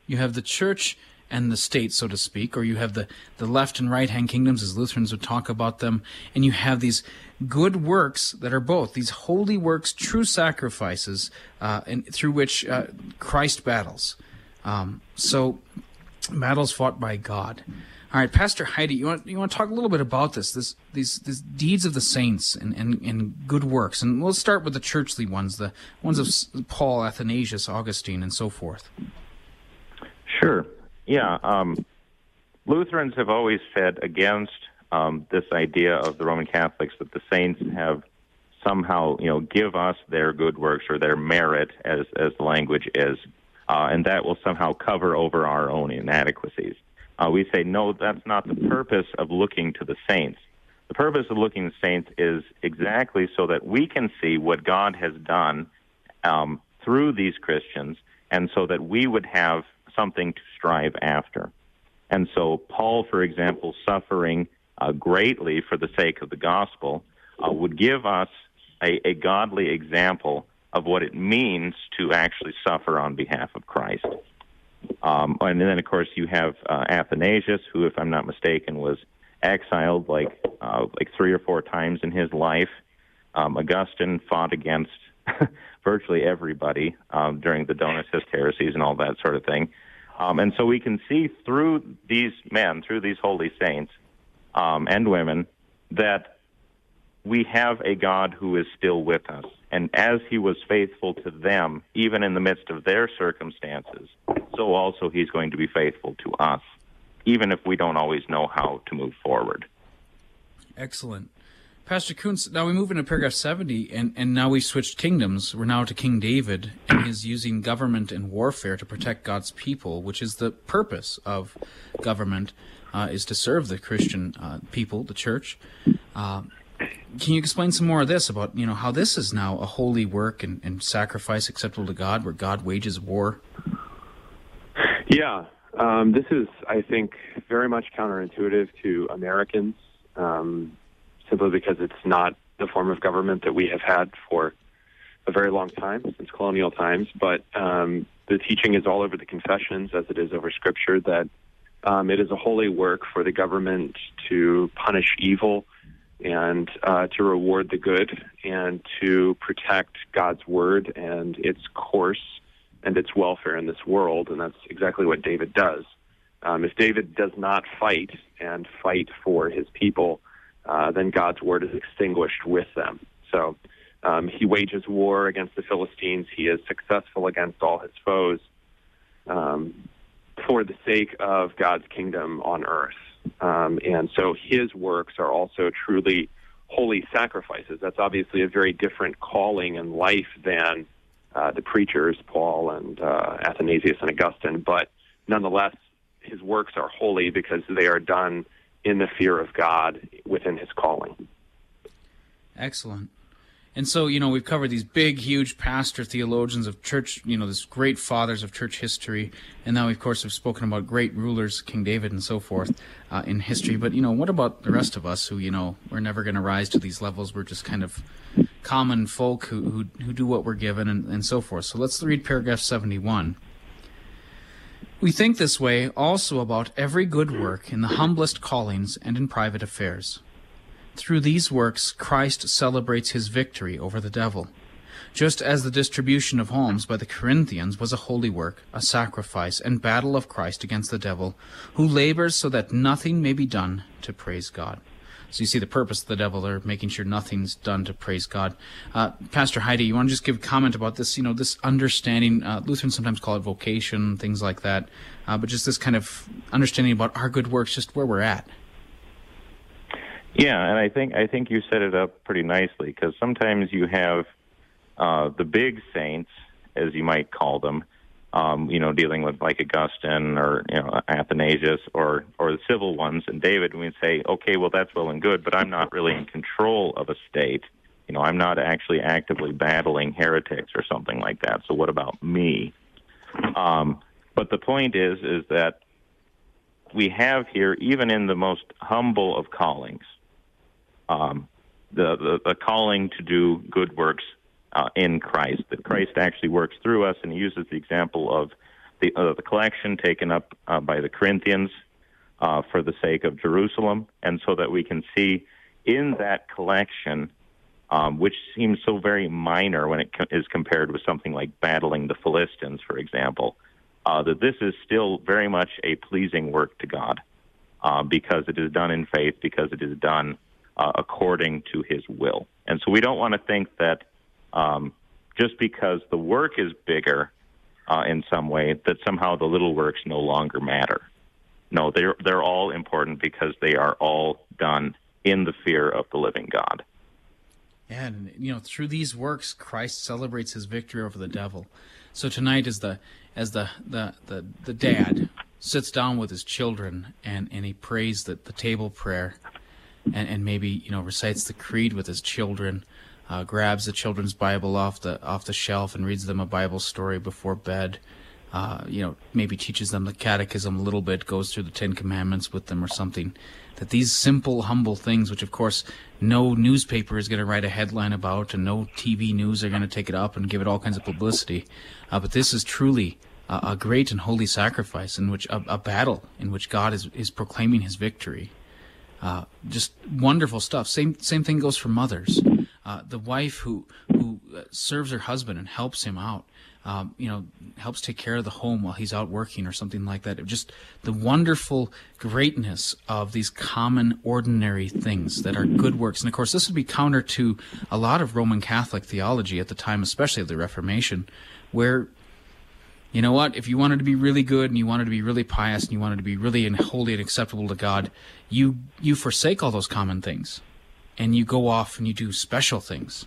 Speaker 2: You have the church and the state, so to speak, or you have the, the left and right hand kingdoms, as Lutherans would talk about them, and you have these good works that are both these holy works, true sacrifices, uh, and through which uh, Christ battles. Um, so battles fought by God. All right, Pastor Heidi, you want you want to talk a little bit about this, this these these deeds of the saints and, and, and good works, and we'll start with the churchly ones, the ones of Paul, Athanasius, Augustine, and so forth.
Speaker 3: Sure. Yeah. Um, Lutherans have always fed against um, this idea of the Roman Catholics that the saints have somehow, you know, give us their good works or their merit, as as the language is, uh, and that will somehow cover over our own inadequacies. Uh, we say no, that's not the purpose of looking to the saints. The purpose of looking to the saints is exactly so that we can see what God has done um, through these Christians, and so that we would have something to strive after. And so, Paul, for example, suffering uh, greatly for the sake of the gospel, uh, would give us a, a godly example of what it means to actually suffer on behalf of Christ. Um, and then, of course, you have uh, Athanasius, who, if I'm not mistaken, was exiled like uh, like three or four times in his life. Um, Augustine fought against virtually everybody um, during the Donatist heresies and all that sort of thing. Um, and so we can see through these men, through these holy saints um, and women, that we have a God who is still with us. And as he was faithful to them, even in the midst of their circumstances, so also he's going to be faithful to us, even if we don't always know how to move forward.
Speaker 2: Excellent. Pastor Koontz, now we move into paragraph 70, and, and now we've switched kingdoms. We're now to King David, and he's using government and warfare to protect God's people, which is the purpose of government, uh, is to serve the Christian uh, people, the church. Uh, can you explain some more of this about, you know, how this is now a holy work and, and sacrifice acceptable to God, where God wages war?
Speaker 4: Yeah, um, this is, I think, very much counterintuitive to Americans, um, simply because it's not the form of government that we have had for a very long time, since colonial times. But um, the teaching is all over the confessions, as it is over Scripture, that um, it is a holy work for the government to punish evil and uh, to reward the good and to protect God's word and its course and its welfare in this world. And that's exactly what David does. Um, if David does not fight and fight for his people, uh, then God's word is extinguished with them. So um, he wages war against the Philistines. He is successful against all his foes. um, for the sake of God's kingdom on earth. Um, and so his works are also truly holy sacrifices. That's obviously a very different calling and life than uh, the preachers, Paul and uh, Athanasius and Augustine, but nonetheless, his works are holy because they are done in the fear of God within his calling.
Speaker 2: Excellent. And so, you know, we've covered these big, huge pastor theologians of church, you know, these great fathers of church history. And now, of course, we've spoken about great rulers, King David and so forth, uh, in history. But, you know, what about the rest of us who, you know, we're never going to rise to these levels? We're just kind of common folk who, who, who do what we're given and, and so forth. So let's read paragraph 71. We think this way also about every good work in the humblest callings and in private affairs. Through these works, Christ celebrates his victory over the devil. Just as the distribution of alms by the Corinthians was a holy work, a sacrifice, and battle of Christ against the devil, who labors so that nothing may be done to praise God. So you see the purpose of the devil there, making sure nothing's done to praise God. Uh, Pastor Heidi, you want to just give a comment about this? You know, this understanding. Uh, Lutherans sometimes call it vocation, things like that. Uh, but just this kind of understanding about our good works, just where we're at.
Speaker 3: Yeah, and I think I think you set it up pretty nicely because sometimes you have uh, the big saints, as you might call them, um, you know, dealing with like Augustine or you know Athanasius or or the civil ones, and David. We say, okay, well that's well and good, but I'm not really in control of a state. You know, I'm not actually actively battling heretics or something like that. So what about me? Um, but the point is, is that we have here, even in the most humble of callings, um, the, the, the calling to do good works uh, in Christ. That Christ actually works through us, and he uses the example of the uh, the collection taken up uh, by the Corinthians uh, for the sake of Jerusalem, and so that we can see in that collection. Um, which seems so very minor when it co- is compared with something like battling the Philistines, for example, uh, that this is still very much a pleasing work to God uh, because it is done in faith, because it is done uh, according to his will. And so we don't want to think that um, just because the work is bigger uh, in some way, that somehow the little works no longer matter. No, they're they're all important because they are all done in the fear of the living God.
Speaker 2: And you know, through these works, Christ celebrates his victory over the devil. So tonight, as the as the the the, the dad sits down with his children and and he prays the, the table prayer and, and maybe you know recites the creed with his children, uh, grabs the children's Bible off the off the shelf and reads them a Bible story before bed. Uh, you know, maybe teaches them the catechism a little bit, goes through the Ten Commandments with them or something. That these simple, humble things, which of course no newspaper is going to write a headline about, and no TV news are going to take it up and give it all kinds of publicity, uh, but this is truly a, a, great and holy sacrifice in which a, a battle in which God is is proclaiming His victory. Uh, just wonderful stuff. Same same thing goes for mothers. Uh, the wife who who uh, serves her husband and helps him out, um, you know, helps take care of the home while he's out working or something like that. Just the wonderful greatness of these common, ordinary things that are good works. And of course, this would be counter to a lot of Roman Catholic theology at the time, especially of the Reformation, where you know what? If you wanted to be really good and you wanted to be really pious and you wanted to be really and holy and acceptable to God, you you forsake all those common things, and you go off and you do special things.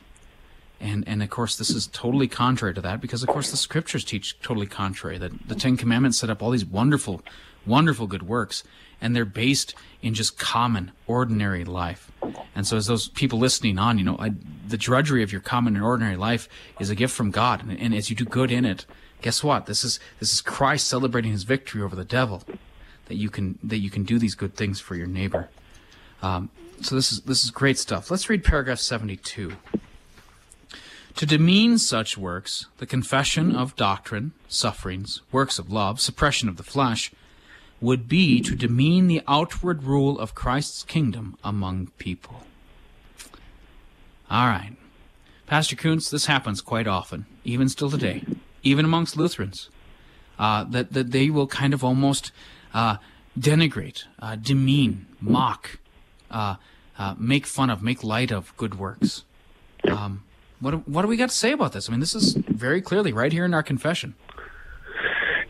Speaker 2: And and of course this is totally contrary to that because of course the scriptures teach totally contrary that the Ten Commandments set up all these wonderful, wonderful good works, and they're based in just common, ordinary life. And so as those people listening on, you know, I, the drudgery of your common and ordinary life is a gift from God, and, and as you do good in it guess what? This is this is Christ celebrating his victory over the devil. That you can that you can do these good things for your neighbor. Um, so this is this is great stuff. Let's read paragraph seventy two. To demean such works, the confession of doctrine, sufferings, works of love, suppression of the flesh, would be to demean the outward rule of Christ's kingdom among people. All right. Pastor Koontz, this happens quite often, even still today even amongst Lutherans, uh, that, that they will kind of almost uh, denigrate, uh, demean, mock, uh, uh, make fun of, make light of good works. Um, what, what do we got to say about this? I mean, this is very clearly right here in our confession.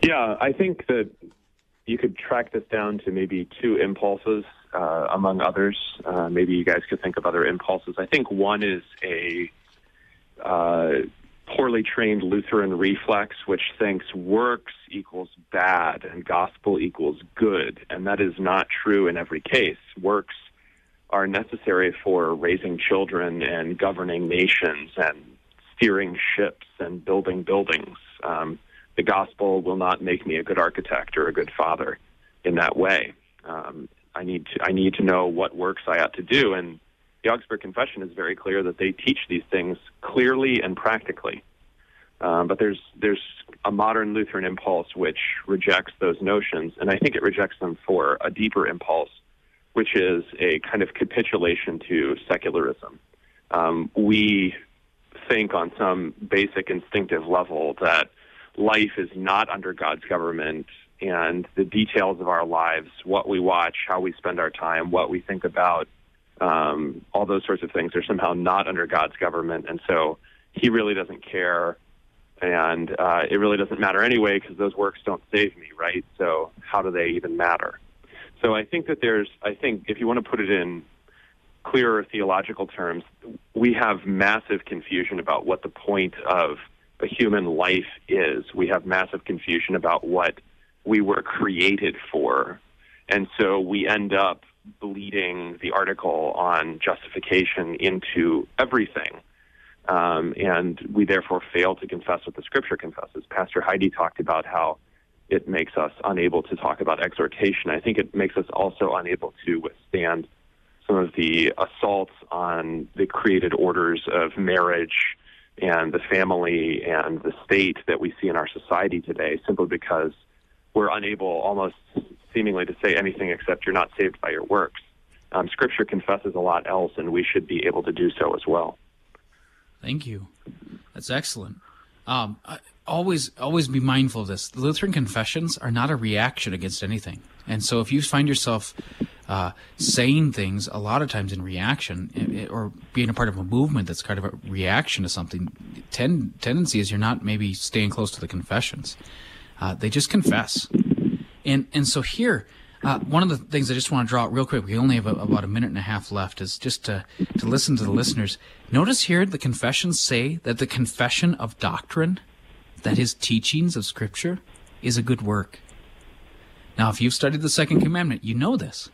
Speaker 4: Yeah, I think that you could track this down to maybe two impulses, uh, among others. Uh, maybe you guys could think of other impulses. I think one is a poorly trained Lutheran reflex, which thinks works equals bad and gospel equals good. And that is not true in every case. Works are necessary for raising children and governing nations and steering ships and building buildings. Um, the gospel will not make me a good architect or a good father in that way. Um, I need to I need to know what works I ought to do, and the Augsburg Confession is very clear that they teach these things clearly and practically. Um, but there's there's a modern Lutheran impulse which rejects those notions, and I think it rejects them for a deeper impulse, which is a kind of capitulation to secularism. Um, we think on some basic instinctive level that life is not under God's government and the details of our lives, what we watch, how we spend our time, what we think about, um, all those sorts of things are somehow not under God's government. And so he really doesn't care. And uh, it really doesn't matter anyway because those works don't save me, right? So how do they even matter? So I think that there's, I think if you want to put it in clearer theological terms, we have massive confusion about what the point of a human life is. We have massive confusion about what we were created for. And so we end up bleeding the article on justification into everything. Um, and we therefore fail to confess what the scripture confesses. Pastor Heidi talked about how it makes us unable to talk about exhortation. I think it makes us also unable to withstand some of the assaults on the created orders of marriage and the family and the state that we see in our society today simply because we're unable almost seemingly to say anything except you're not saved by your works. Um, scripture confesses a lot else, and we should be able to do so as well.
Speaker 2: Thank you. That's excellent. Um, always, always be mindful of this. The Lutheran confessions are not a reaction against anything, and so if you find yourself uh, saying things a lot of times in reaction or being a part of a movement that's kind of a reaction to something, ten, tendency is you're not maybe staying close to the confessions. Uh, they just confess. And, and so here, uh, one of the things I just want to draw out real quick, we only have a, about a minute and a half left, is just to, to listen to the listeners. Notice here the confessions say that the confession of doctrine, that is teachings of Scripture, is a good work. Now, if you've studied the second commandment, you know this.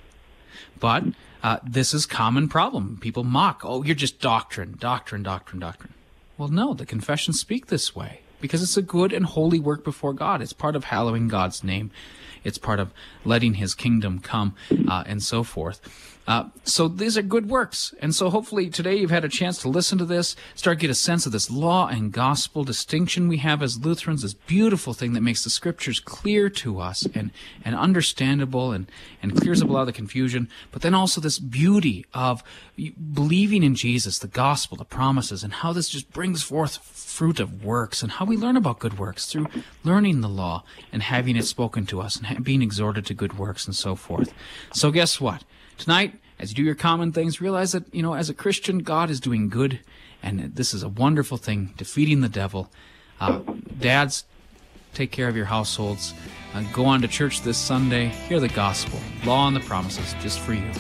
Speaker 2: But uh, this is common problem. People mock, oh, you're just doctrine, doctrine, doctrine, doctrine. Well, no, the confessions speak this way because it's a good and holy work before God. It's part of hallowing God's name. It's part of letting His kingdom come, uh, and so forth. Uh, so these are good works. And so hopefully today you've had a chance to listen to this, start get a sense of this law and gospel distinction we have as Lutherans, this beautiful thing that makes the scriptures clear to us and, and understandable and, and clears up a lot of the confusion. But then also this beauty of believing in Jesus, the gospel, the promises, and how this just brings forth fruit of works and how we learn about good works through learning the law and having it spoken to us and being exhorted to good works and so forth. So guess what? Tonight, as you do your common things, realize that, you know, as a Christian, God is doing good, and this is a wonderful thing, defeating the devil. Uh, dads, take care of your households. Uh, go on to church this Sunday, hear the gospel, law and the promises, just for you.